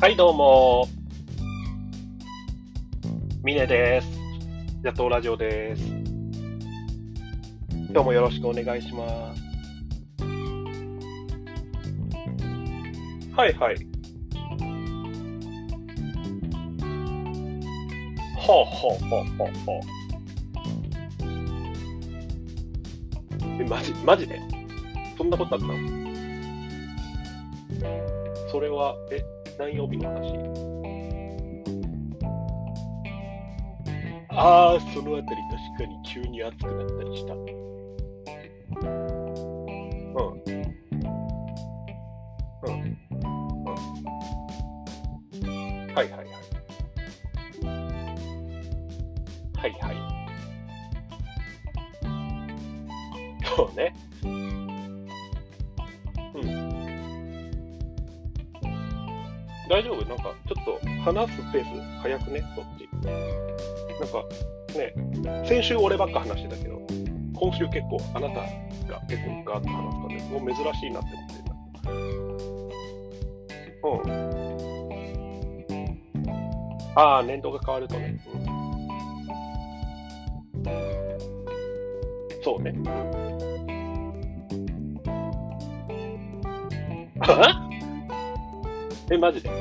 はい、どうも。ミネです。野党ラジオです。今日もよろしくお願いします。はいはい。ほうほうほうほうほう。え、マジ、マジで？そんなことあったの？それは、え、何曜日の話ああ、そのあたり確かに急に暑くなったりした。うん。うん。うん。はいはいはい。はいはい。そうね。大丈夫なんか、ちょっと話すペース早くね、そっち。なんか、ね、先週俺ばっか話してたけど、今週結構あなたが結構ガーッと話すから、もう珍しいなって思ってるな。うん。ああ、年度が変わるとね。うん、そうね。あえ、マジで？ん？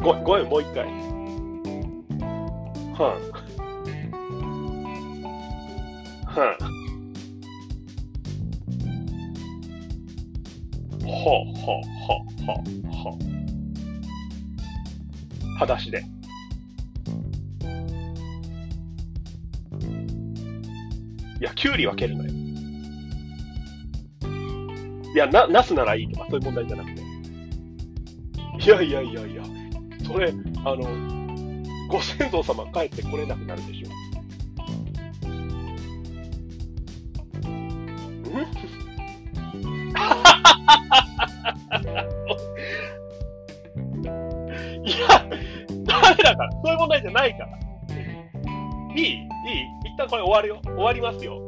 ごごめん、もう一回。はん。はん。ほうほうほうほうほう。裸足で。いや、キュウリ分けるのよ。いや、な、ナスならいいとか、そういう問題じゃなくて。いやいやいやいや、それ、あの、ご先祖様帰ってこれなくなるでしょ。ん？いや、ダメだから。そういう問題じゃないから。いいいい一旦これ終わるよ。終わりますよ。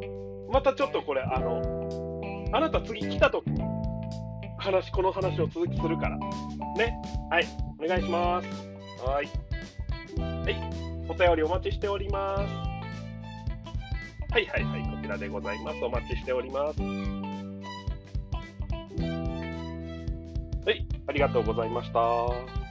またちょっとこれ、あの、あなた次来た時に、話、この話を続きするから。ね。はい。お願いします。はい。はい。お便りお待ちしております。はいはいはい。こちらでございます。お待ちしております。はい。ありがとうございました。